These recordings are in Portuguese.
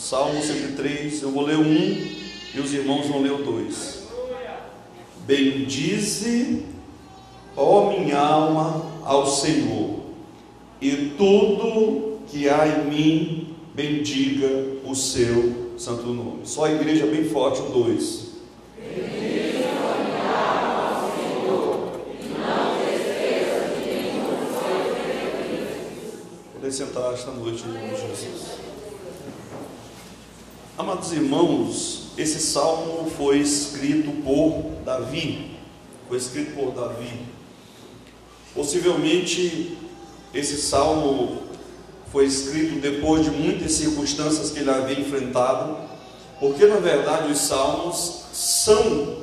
Salmo 103, eu vou ler um e os irmãos vão ler o dois. Bendize, ó minha alma, ao Senhor, e tudo que há em mim, bendiga o seu santo nome. Só a igreja bem forte, o dois. Bendize, ó minha alma, ao Senhor, e não esqueça de nenhum dos seus Poder sentar esta noite em nome de Jesus. Amados irmãos, esse salmo foi escrito por Davi. Foi escrito por Davi. Possivelmente esse salmo foi escrito depois de muitas circunstâncias que ele havia enfrentado, porque na verdade os salmos são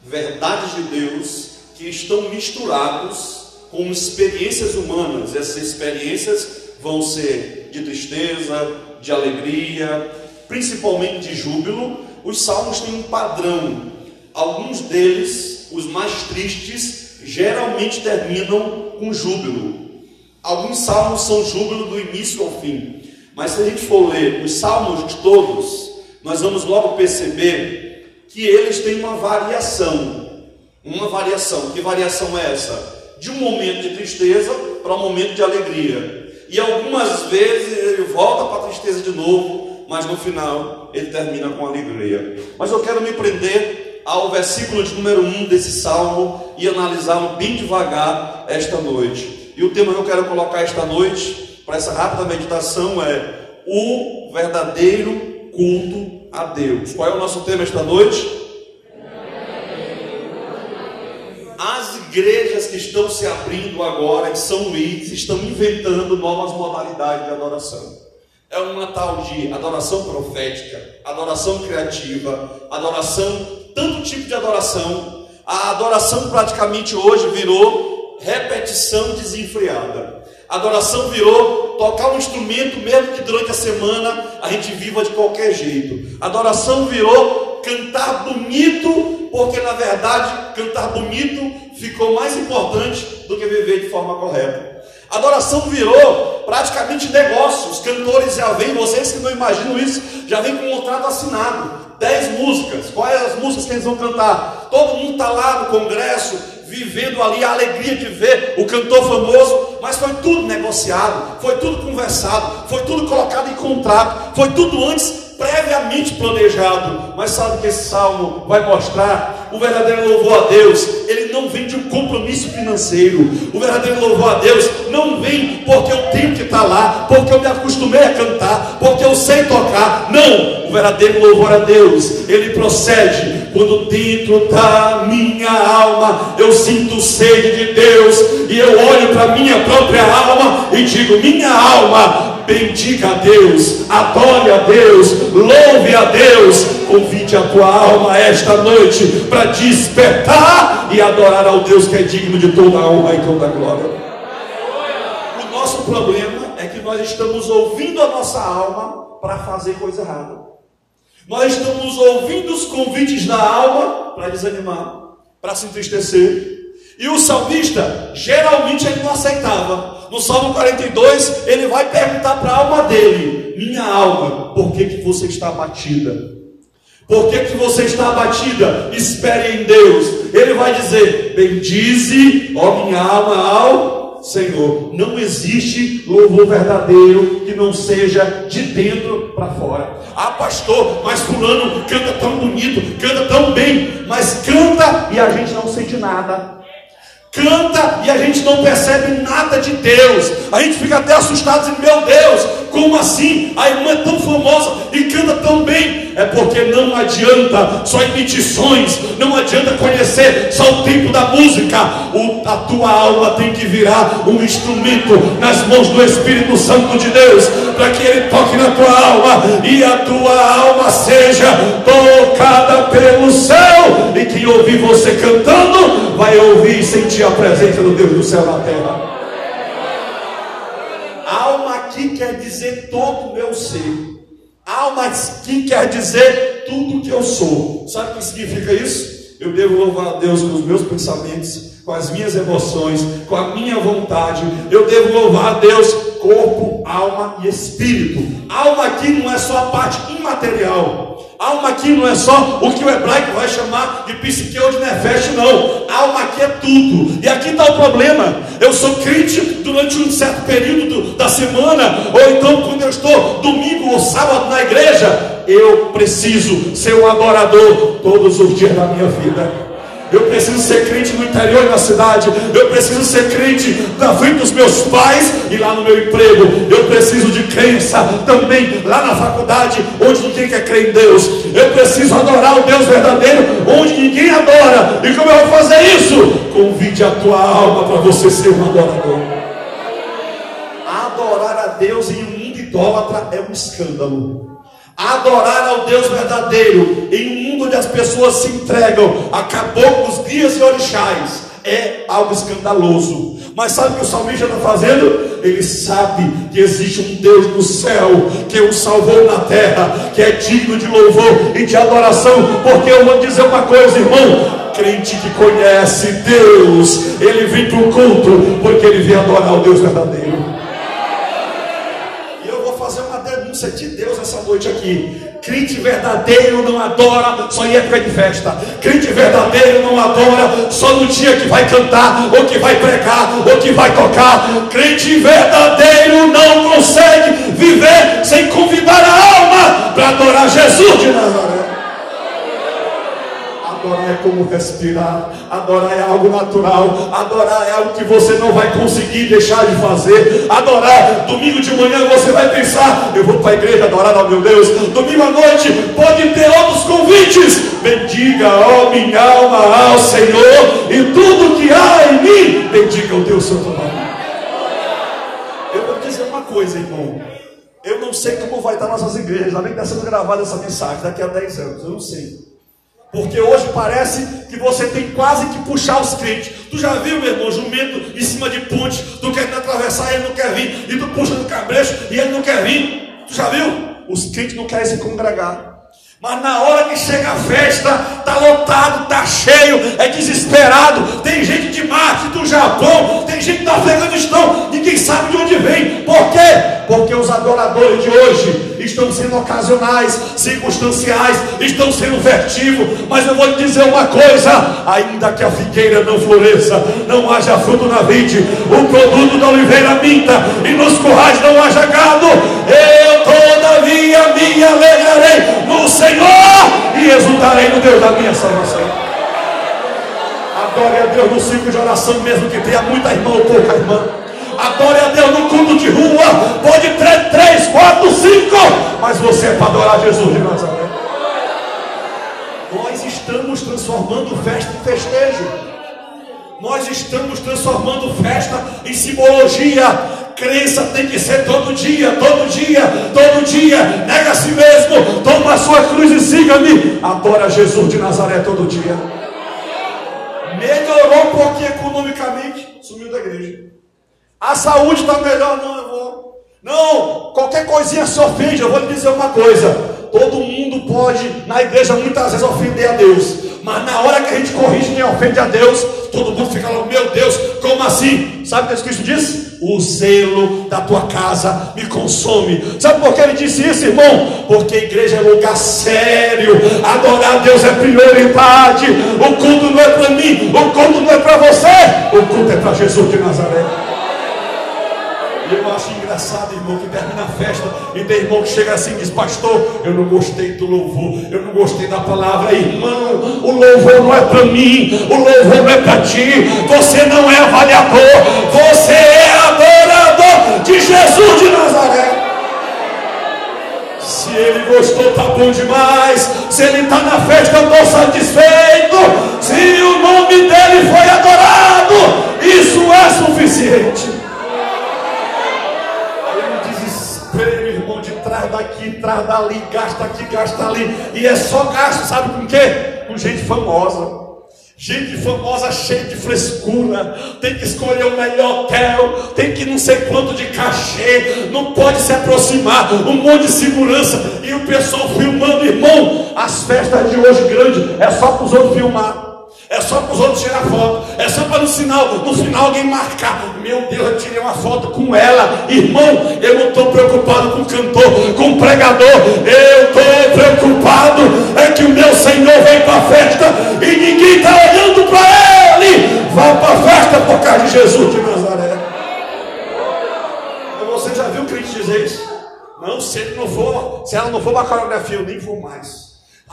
verdades de Deus que estão misturados com experiências humanas. Essas experiências vão ser de tristeza, de alegria, principalmente de júbilo, os salmos têm um padrão. Alguns deles, os mais tristes, geralmente terminam com júbilo. Alguns salmos são júbilo do início ao fim. Mas se a gente for ler os salmos de todos, nós vamos logo perceber que eles têm uma variação. Uma variação. Que variação é essa? De um momento de tristeza para um momento de alegria. E algumas vezes ele volta para a tristeza de novo, mas no final ele termina com alegria. Mas eu quero me prender ao versículo de número 1 desse salmo e analisá-lo bem devagar esta noite. E o tema que eu quero colocar esta noite, para essa rápida meditação, é o verdadeiro culto a Deus. Qual é o nosso tema esta noite? As igrejas que estão se abrindo agora em São Luís estão inventando novas modalidades de adoração é uma tal de adoração profética, adoração criativa, adoração, tanto tipo de adoração. A adoração praticamente hoje virou repetição desenfreada. A adoração virou tocar um instrumento, mesmo que durante a semana a gente viva de qualquer jeito. A adoração virou cantar bonito, porque na verdade cantar bonito ficou mais importante do que viver de forma correta. Adoração virou praticamente negócio. Os cantores já vêm, vocês que não imaginam isso, já vem com um contrato assinado. Dez músicas. Quais as músicas que eles vão cantar? Todo mundo está lá no congresso, vivendo ali a alegria de ver o cantor famoso, mas foi tudo negociado, foi tudo conversado, foi tudo colocado em contrato, foi tudo antes previamente planejado. Mas sabe que esse salmo vai mostrar? O verdadeiro louvor a Deus, ele não vem de um compromisso financeiro. O verdadeiro louvor a Deus não vem porque eu tenho que estar lá, porque eu me acostumei a cantar, porque eu sei tocar. Não! O verdadeiro louvor a Deus, ele procede quando dentro da minha alma eu sinto sede de Deus e eu olho para minha própria alma e digo: minha alma, bendiga a Deus, adore a Deus, louve a Deus, convide a tua alma esta noite para despertar e adorar ao Deus que é digno de toda a honra e toda a glória. O nosso problema é que nós estamos ouvindo a nossa alma para fazer coisa errada. Nós estamos ouvindo os convites da alma para desanimar, para se entristecer. E o salmista, geralmente, ele não aceitava no Salmo 42, ele vai perguntar para a alma dele: Minha alma, por que, que você está abatida? Por que, que você está abatida? Espere em Deus. Ele vai dizer: Bendize, ó minha alma, ao Senhor. Não existe louvor verdadeiro que não seja de dentro para fora. Ah, pastor, mas fulano canta tão bonito, canta tão bem, mas canta e a gente não sente nada canta e a gente não percebe nada de Deus. A gente fica até assustado, dizendo: Meu Deus, como assim? A irmã é tão famosa e canta tão bem. É porque não adianta só repetições, não adianta conhecer só o tempo da música. O, a tua alma tem que virar um instrumento nas mãos do Espírito Santo de Deus, para que ele toque na tua alma e a tua alma seja tocada pelo céu. E quem ouvir você cantando, vai ouvir e sentir a presença do Deus do céu na terra. Alma aqui quer dizer todo o meu ser. Alma aqui quer dizer tudo que eu sou. Sabe o que significa isso? Eu devo louvar a Deus com os meus pensamentos, com as minhas emoções, com a minha vontade. Eu devo louvar a Deus, corpo, alma e espírito. Alma aqui não é só a parte imaterial. Alma aqui não é só o que o hebraico vai chamar de psique ou de nefesh, não. Alma aqui é tudo. E aqui está o problema. Eu sou crente durante um certo período do, da semana, ou então quando eu estou domingo ou sábado na igreja, eu preciso ser um adorador todos os dias da minha vida. Eu preciso ser crente no interior da cidade. Eu preciso ser crente na frente dos meus pais e lá no meu emprego. Eu preciso de crença também lá na faculdade, onde ninguém quer crer em Deus. Eu preciso adorar o Deus verdadeiro, onde ninguém adora. E como eu vou fazer isso? Convide a tua alma para você ser um adorador. Adorar a Deus em um mundo idólatra é um escândalo. Adorar ao Deus verdadeiro em um mundo onde as pessoas se entregam a caboclos, guias e orixás é algo escandaloso. Mas sabe o que o salmista está fazendo? Ele sabe que existe um Deus no céu que o salvou na terra, que é digno de louvor e de adoração. Porque eu vou dizer uma coisa, irmão: crente que conhece Deus, ele vem para o culto porque ele vem adorar o Deus verdadeiro. E eu vou fazer uma denúncia de essa noite aqui. Crente verdadeiro não adora só em época de festa. Crente verdadeiro não adora só no dia que vai cantar, ou que vai pregar, ou que vai tocar. Crente verdadeiro não consegue viver sem convidar a alma para adorar Jesus de Nazaré. Adorar é como respirar, adorar é algo natural, adorar é algo que você não vai conseguir deixar de fazer. Adorar, domingo de manhã você vai pensar: eu vou para a igreja adorar ao meu Deus. Domingo à noite pode ter outros convites. Bendiga, ó minha alma, ao Senhor, e tudo que há em mim, bendiga o Deus Santo nome. Eu vou dizer uma coisa, irmão. Eu não sei como vai estar nossas igrejas, está sendo gravada essa mensagem daqui a 10 anos, eu não sei. Porque hoje parece que você tem quase que puxar os crentes. Tu já viu, meu irmão, jumento em cima de ponte, tu quer atravessar, ele não quer vir, e tu puxa no cabrecho e ele não quer vir. Tu já viu? Os crentes não querem se congregar. Mas na hora que chega a festa, tá lotado, tá cheio, é desesperado. Tem gente de Marte, do Japão, tem gente do Afeganistão, ninguém sabe de onde vem. Por quê? Porque os adoradores de hoje estão sendo ocasionais, circunstanciais, estão sendo vertivos. Mas eu vou lhe dizer uma coisa: ainda que a figueira não floresça, não haja fruto na vide, o produto da oliveira minta, e nos currais não haja gado, eu todavia me alegrarei no Senhor e exultarei no Deus da minha salvação. Adore a Deus no ciclo de oração, mesmo que tenha muita irmã ou pouca irmã. Adore a Deus no adorar Jesus de Nazaré. Nós estamos transformando festa em festejo. Nós estamos transformando festa em simbologia. Crença tem que ser todo dia, todo dia, todo dia. Nega a si mesmo, toma a sua cruz e siga-me. Adora Jesus de Nazaré todo dia. Melhorou um pouquinho economicamente, sumiu da igreja. A saúde está melhor, não, eu vou. Não, qualquer coisinha se ofende. Eu vou lhe dizer uma coisa: todo mundo pode, na igreja, muitas vezes ofender a Deus, mas na hora que a gente corrige quem ofende a Deus, todo mundo fica lá, meu Deus, como assim? Sabe o que Cristo disse? O zelo da tua casa me consome. Sabe por que ele disse isso, irmão? Porque a igreja é lugar sério, adorar a Deus é prioridade. O culto não é para mim, o culto não é para você, o culto é para Jesus de Nazaré. Engraçado, irmão, que termina a festa e tem irmão que chega assim e diz: Pastor, eu não gostei do louvor, eu não gostei da palavra. Irmão, o louvor não é para mim, o louvor não é para ti. Você não é avaliador, você é adorador de Jesus de Nazaré. Se ele gostou, tá bom demais. Se ele está na festa, eu estou satisfeito. Se o nome dele foi adorado, isso é suficiente. Traz daqui, traz dali, gasta aqui, gasta ali. E é só gasto, sabe com quê? Com gente famosa. Gente famosa cheia de frescura, tem que escolher o melhor hotel, tem que não sei quanto de cachê, não pode se aproximar, um monte de segurança, e o pessoal filmando, irmão, as festas de hoje grandes é só para os outros filmar. É só para os outros tirar foto. É só para no sinal, no final alguém marcar. Meu Deus, eu tirei uma foto com ela. Irmão, eu não estou preocupado com o cantor, com o pregador. Eu estou preocupado é que o meu Senhor vem para a festa e ninguém está olhando para ele. Vá para a festa por causa de Jesus de Nazaré. Você já viu crente dizer isso? Não, se ele não for, se ela não for para a coreografia, eu nem vou mais.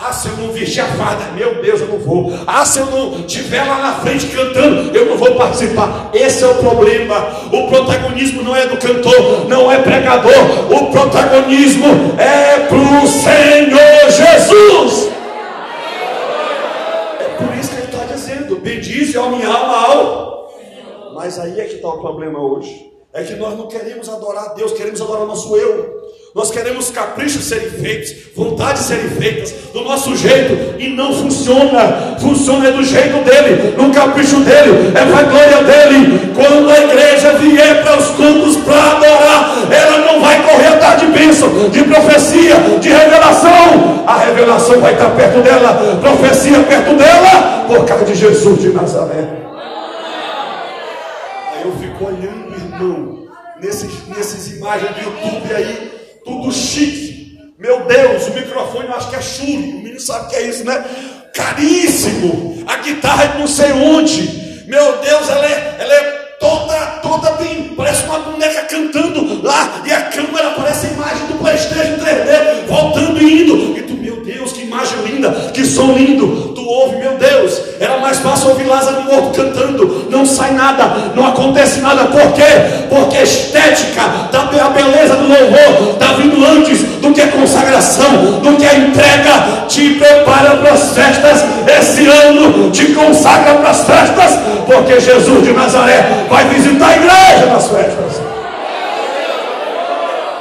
Ah, se eu não vestir a farda, meu Deus, eu não vou. Ah, se eu não estiver lá na frente cantando, eu não vou participar. Esse é o problema. O protagonismo não é do cantor, não é pregador. O protagonismo é para o Senhor Jesus. É por isso que ele está dizendo: bendize a minha alma ao. Mas aí é que está o problema hoje. É que nós não queremos adorar a Deus, queremos adorar o nosso eu. Nós queremos caprichos serem feitos, vontades serem feitas do nosso jeito e não funciona. Funciona do jeito dele, no capricho dele, é para a glória dele. Quando a igreja vier para os cultos para adorar, ela não vai correr atrás de bênção, de profecia, de revelação. A revelação vai estar perto dela, profecia perto dela, por causa de Jesus de Nazaré. Aí eu fico olhando, irmão, nesses, nesses imagens do YouTube aí tudo chique. Meu Deus, o microfone eu acho que é Shure. O menino sabe o que é isso, né? Caríssimo. A guitarra é não sei onde. Meu Deus, ela é, ela é toda, toda bem. Parece uma boneca cantando lá. E a câmera parece a imagem do Playstation 3D. Voltando e indo. Imagem linda. Que som lindo. Tu ouve, meu Deus. Era mais fácil ouvir Lázaro morto cantando. Não sai nada. Não acontece nada. Por quê? Porque a estética, a beleza do louvor está vindo antes do que a consagração, do que a entrega. Te prepara para as festas esse ano, te consagra para as festas, porque Jesus de Nazaré vai visitar a igreja nas festas.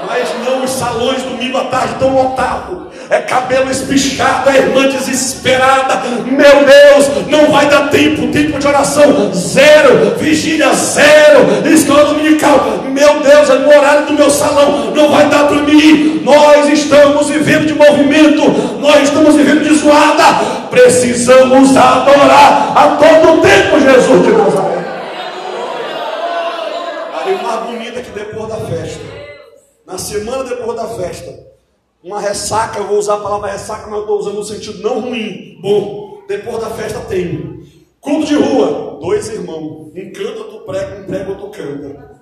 Mas não os salões domingo à tarde estão lotados é cabelo espichado, é irmã desesperada. Meu Deus, não vai dar tempo, tempo de oração zero, vigília zero, escola dominical. Meu Deus, é no horário do meu salão, não vai dar para mim. Nós estamos vivendo de movimento, nós estamos vivendo de zoada. Precisamos adorar a todo tempo Jesus de Nazaré. Aí mais bonita que depois da festa. Na semana depois da festa, uma ressaca, eu vou usar a palavra ressaca, mas eu estou usando no sentido não ruim, bom. Depois da festa tem. Culto de rua, dois irmãos. Um canta, outro prega, um prega, outro canta.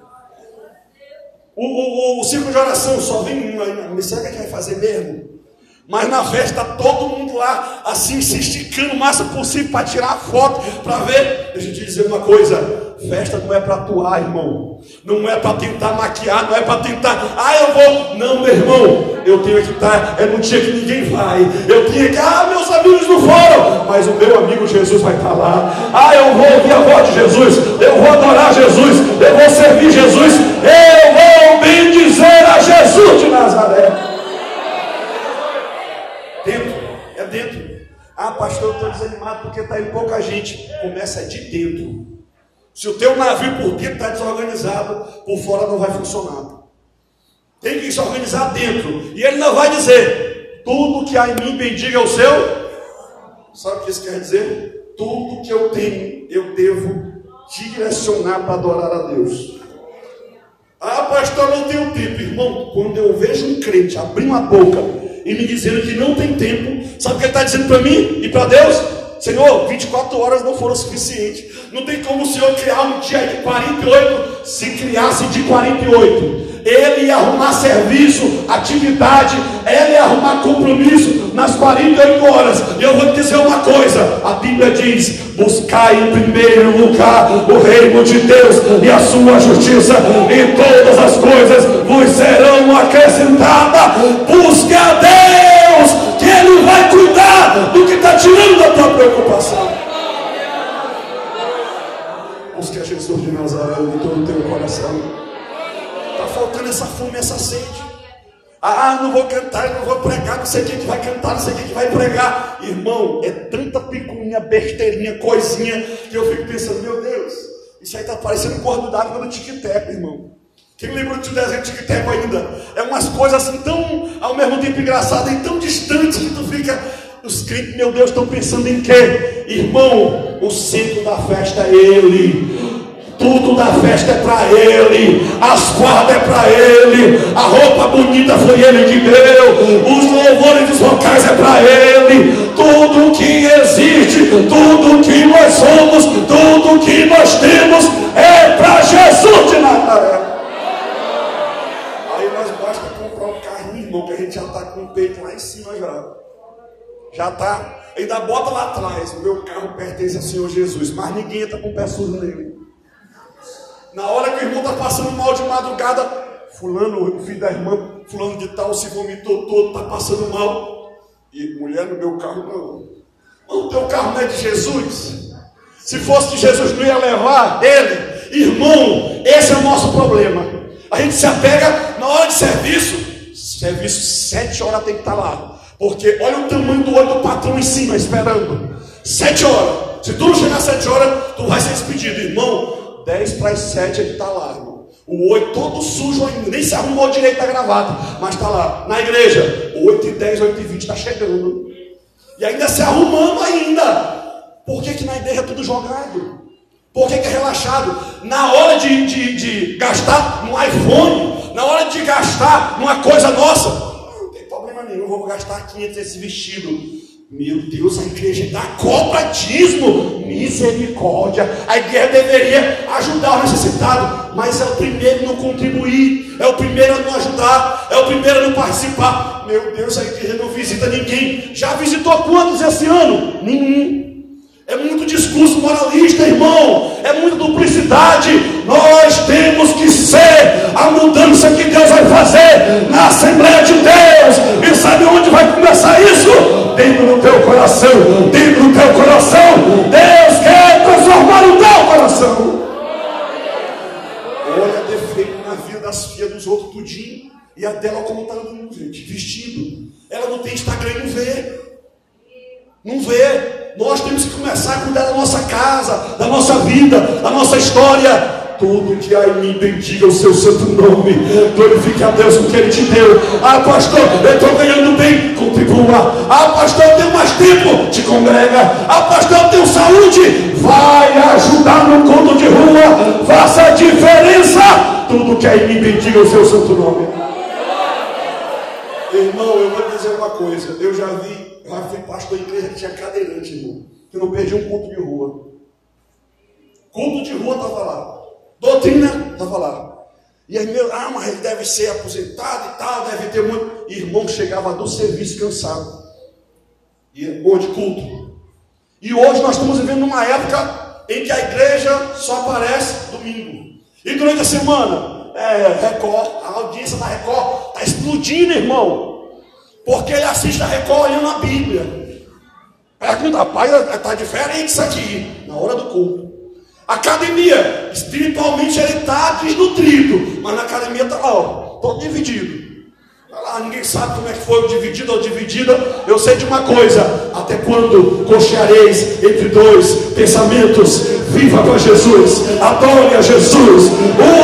O, o, o, o círculo de oração só vem um aí. Me será que vai fazer mesmo? Mas na festa todo mundo lá assim se esticando o máximo possível para tirar foto, para ver. Deixa eu te dizer uma coisa: festa não é para atuar, irmão. Não é para tentar maquiar, não é para tentar, ah, eu vou. Não, meu irmão, eu tenho que estar, é no dia que ninguém vai. Eu tenho que, ah, meus amigos não foram, mas o meu amigo Jesus vai estar lá. Ah, eu vou ouvir a voz de Jesus, eu vou adorar Jesus, eu vou servir Jesus, eu vou bendizer a Jesus de Nazaré. Ah, pastor, eu estou desanimado porque está indo pouca gente. Começa de dentro. Se o teu navio por dentro está desorganizado, por fora não vai funcionar. Tem que se organizar dentro. E ele não vai dizer: tudo que há em mim bendiga o seu. Sabe o que isso quer dizer? Tudo que eu tenho, eu devo direcionar para adorar a Deus. Ah, pastor, não tenho tempo. Irmão, quando eu vejo um crente abrir uma boca e me dizendo que não tem tempo, sabe o que ele está dizendo para mim e para Deus? Senhor, 24 horas não foram suficientes. Não tem como o Senhor criar um dia de 48 se criasse de 48 ele ia arrumar serviço, atividade, ele ia arrumar compromisso nas 48 horas. E eu vou te dizer uma coisa: a Bíblia diz: buscai em primeiro lugar o reino de Deus e a sua justiça, e todas as coisas vos serão acrescentadas. Busque a Deus, vai cuidar do que está tirando da tua preocupação. Busque a Jesus de Nazaré de todo o teu coração faltando essa fome, essa sede. Ah, não vou cantar, não vou pregar, não sei quem que vai cantar, não sei quem que vai pregar. Irmão, é tanta picuinha, besteirinha, coisinha, que eu fico pensando, meu Deus, isso aí está parecendo corno d'água do tic-tac, irmão. Quem lembra de desenho tic-tac ainda? É umas coisas assim tão, ao mesmo tempo engraçadas e tão distantes que tu fica, Os crentes, meu Deus, estão pensando em quê? Irmão, o centro da festa é Ele. Tudo da festa é para Ele, as cordas é para Ele, a roupa bonita foi Ele que deu, os louvores dos vocais é para Ele, tudo que existe, tudo que nós somos, tudo que nós temos é para Jesus de Nazaré. Basta comprar um carro, irmão, que a gente já está com o peito lá em cima já. Já está. Ainda bota lá atrás, o meu carro pertence ao Senhor Jesus, mas ninguém entra com o pé sujo nele. Na hora que o irmão está passando mal de madrugada, fulano, o filho da irmã, fulano de tal, se vomitou todo, está passando mal. E mulher no meu carro não. O teu carro não é de Jesus? Se fosse de Jesus, não ia levar ele. Irmão, esse é o nosso problema. A gente se apega na hora de serviço. Serviço, sete horas tem que estar lá. Porque olha o tamanho do olho do patrão em cima, esperando. Sete horas. Se tu não chegar sete horas, tu vai ser despedido, irmão. 10 para as 7 ele está lá, irmão. O 8 todo sujo ainda, nem se arrumou direito da gravata, mas está lá. Na igreja, 8 e 10, 8 e 20 está chegando. E ainda se arrumando ainda. Por que, que na igreja é tudo jogado? Por que, que é relaxado? Na hora de, de, de gastar no iPhone, na hora de gastar numa coisa nossa, não tem problema nenhum, vou gastar 500 esse vestido. Meu Deus, a igreja dá cobratismo, misericórdia. A igreja deveria ajudar o necessitado, mas é o primeiro a não contribuir, é o primeiro a não ajudar, é o primeiro a não participar. Meu Deus, a igreja não visita ninguém. Já visitou quantos esse ano? Nenhum. É muito discurso moralista, irmão. É muita duplicidade. Nós temos que ser a mudança que Deus vai fazer na Assembleia de Deus. E sabe onde vai começar isso? dentro do teu coração, dentro do teu coração. Deus quer transformar o teu coração. Olha defeito na vida das filhas dos outros tudinho. E a dela como está andando, gente, vestido. Ela não tem Instagram e não vê. Não vê. Nós temos que começar a cuidar da nossa casa, da nossa vida, da nossa história que há em mim bendiga o seu santo nome. Glorifique a Deus o que Ele te deu. Ah, pastor, eu estou ganhando bem. Contribua. Ah, pastor, eu tenho mais tempo. Te congrega. Ah, pastor, eu tenho saúde. Vai ajudar no conto de rua. Faça a diferença. Tudo que há em mim bendiga o seu santo nome. Irmão, eu vou dizer uma coisa. Eu já vi, já fui pastor em igreja que tinha cadeirante, irmão. Que não perdia um culto de rua. Culto de rua estava lá. Doutrina, estava lá. E aí, meu, ah, mas ele deve ser aposentado e tal, deve ter muito. Irmão chegava do serviço cansado. E onde culto. E hoje nós estamos vivendo uma época em que a igreja só aparece domingo. E durante a semana, é, Record, a audiência da Record está explodindo, irmão. Porque ele assiste a Record olhando a Bíblia. Pergunta, pai, está diferente isso aqui, na hora do culto. Academia, espiritualmente ele está desnutrido, mas na academia está lá, ó, todo dividido. Lá, ninguém sabe como é que foi o dividido ou dividida. Eu sei de uma coisa: até quando cocheareis entre dois pensamentos? Viva para Jesus, adore a Jesus,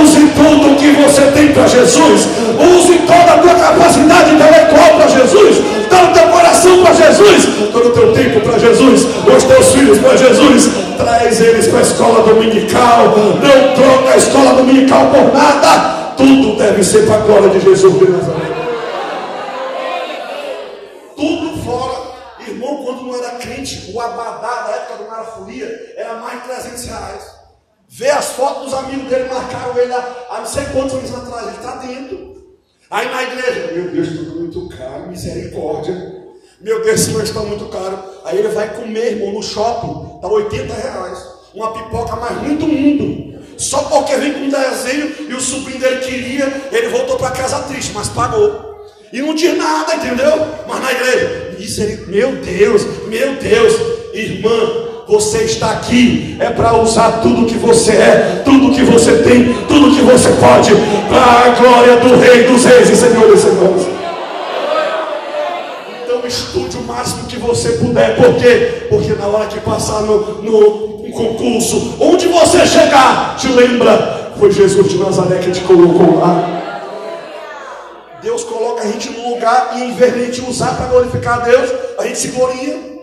use tudo o que você tem para Jesus, use toda a tua capacidade intelectual para Jesus, todo o teu coração para Jesus, todo o teu tempo para Jesus, os teus filhos para Jesus, traz eles para a escola dominical, não troca a escola dominical por nada, tudo deve ser para a glória de Jesus de Nazaré. o abadá da época do Marafolia era mais de 300 reais. Vê as fotos dos amigos dele, marcaram ele há, não sei quantos anos atrás, ele está dentro. Aí na igreja, meu Deus, tudo muito caro, misericórdia. Meu Deus, isso está muito caro. Aí ele vai comer, irmão, no shopping, está 80 reais. Uma pipoca mais muito mundo. Só porque vem com um desenho e o sobrinho dele queria, ele voltou para casa triste, mas pagou. E não tinha nada, entendeu? Mas na igreja, misericórdia, meu Deus, meu Deus, irmã, você está aqui é para usar tudo que você é, tudo que você tem, tudo que você pode, para a glória do Rei dos Reis e Senhores e Senhores. Então estude o máximo que você puder, por quê? Porque na hora que passar no, no concurso, onde você chegar, te lembra, foi Jesus de Nazaré que te colocou lá. Deus coloca a gente num lugar e em vez de a gente usar para glorificar a Deus, a gente se gloria.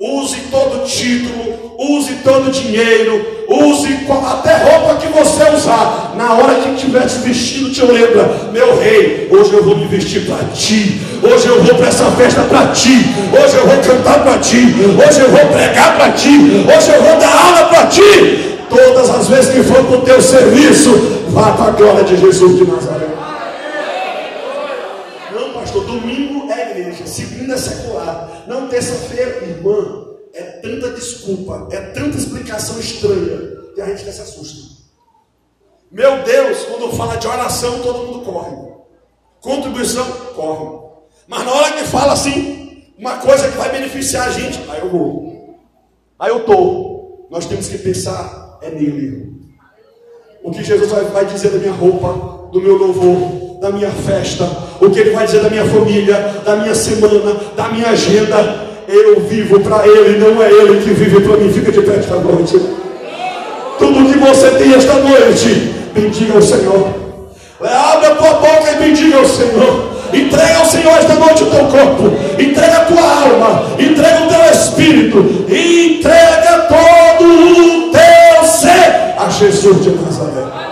Use todo título, use todo dinheiro, use até roupa que você usar. Na hora que estiver se vestindo, te lembra, meu rei, hoje eu vou me vestir para ti. Hoje eu vou para essa festa para ti. Hoje eu vou cantar para ti. Hoje eu vou pregar para ti. Hoje eu vou dar aula para ti. Todas as vezes que for para o teu serviço, vá para a glória de Jesus de Nazaré. Não, pastor, domingo é igreja, segunda é secular. Não, terça-feira, irmã, é tanta desculpa, é tanta explicação estranha que a gente até se assusta. Meu Deus, quando fala de oração, todo mundo corre. Contribuição, corre. Mas na hora que fala assim, uma coisa que vai beneficiar a gente, aí eu vou. Aí eu estou. Nós temos que pensar, é nele. O que Jesus vai dizer da minha roupa, do meu louvor, da minha festa, o que ele vai dizer da minha família, da minha semana, da minha agenda. Eu vivo para Ele, não é Ele que vive para mim. Fica de pé esta noite. Tudo que você tem esta noite, bendiga o Senhor. Abre a tua boca e bendiga o Senhor. Entrega ao Senhor esta noite o teu corpo, entrega a tua alma, entrega o teu espírito, entrega todo o teu ser a Jesus de Nazaré.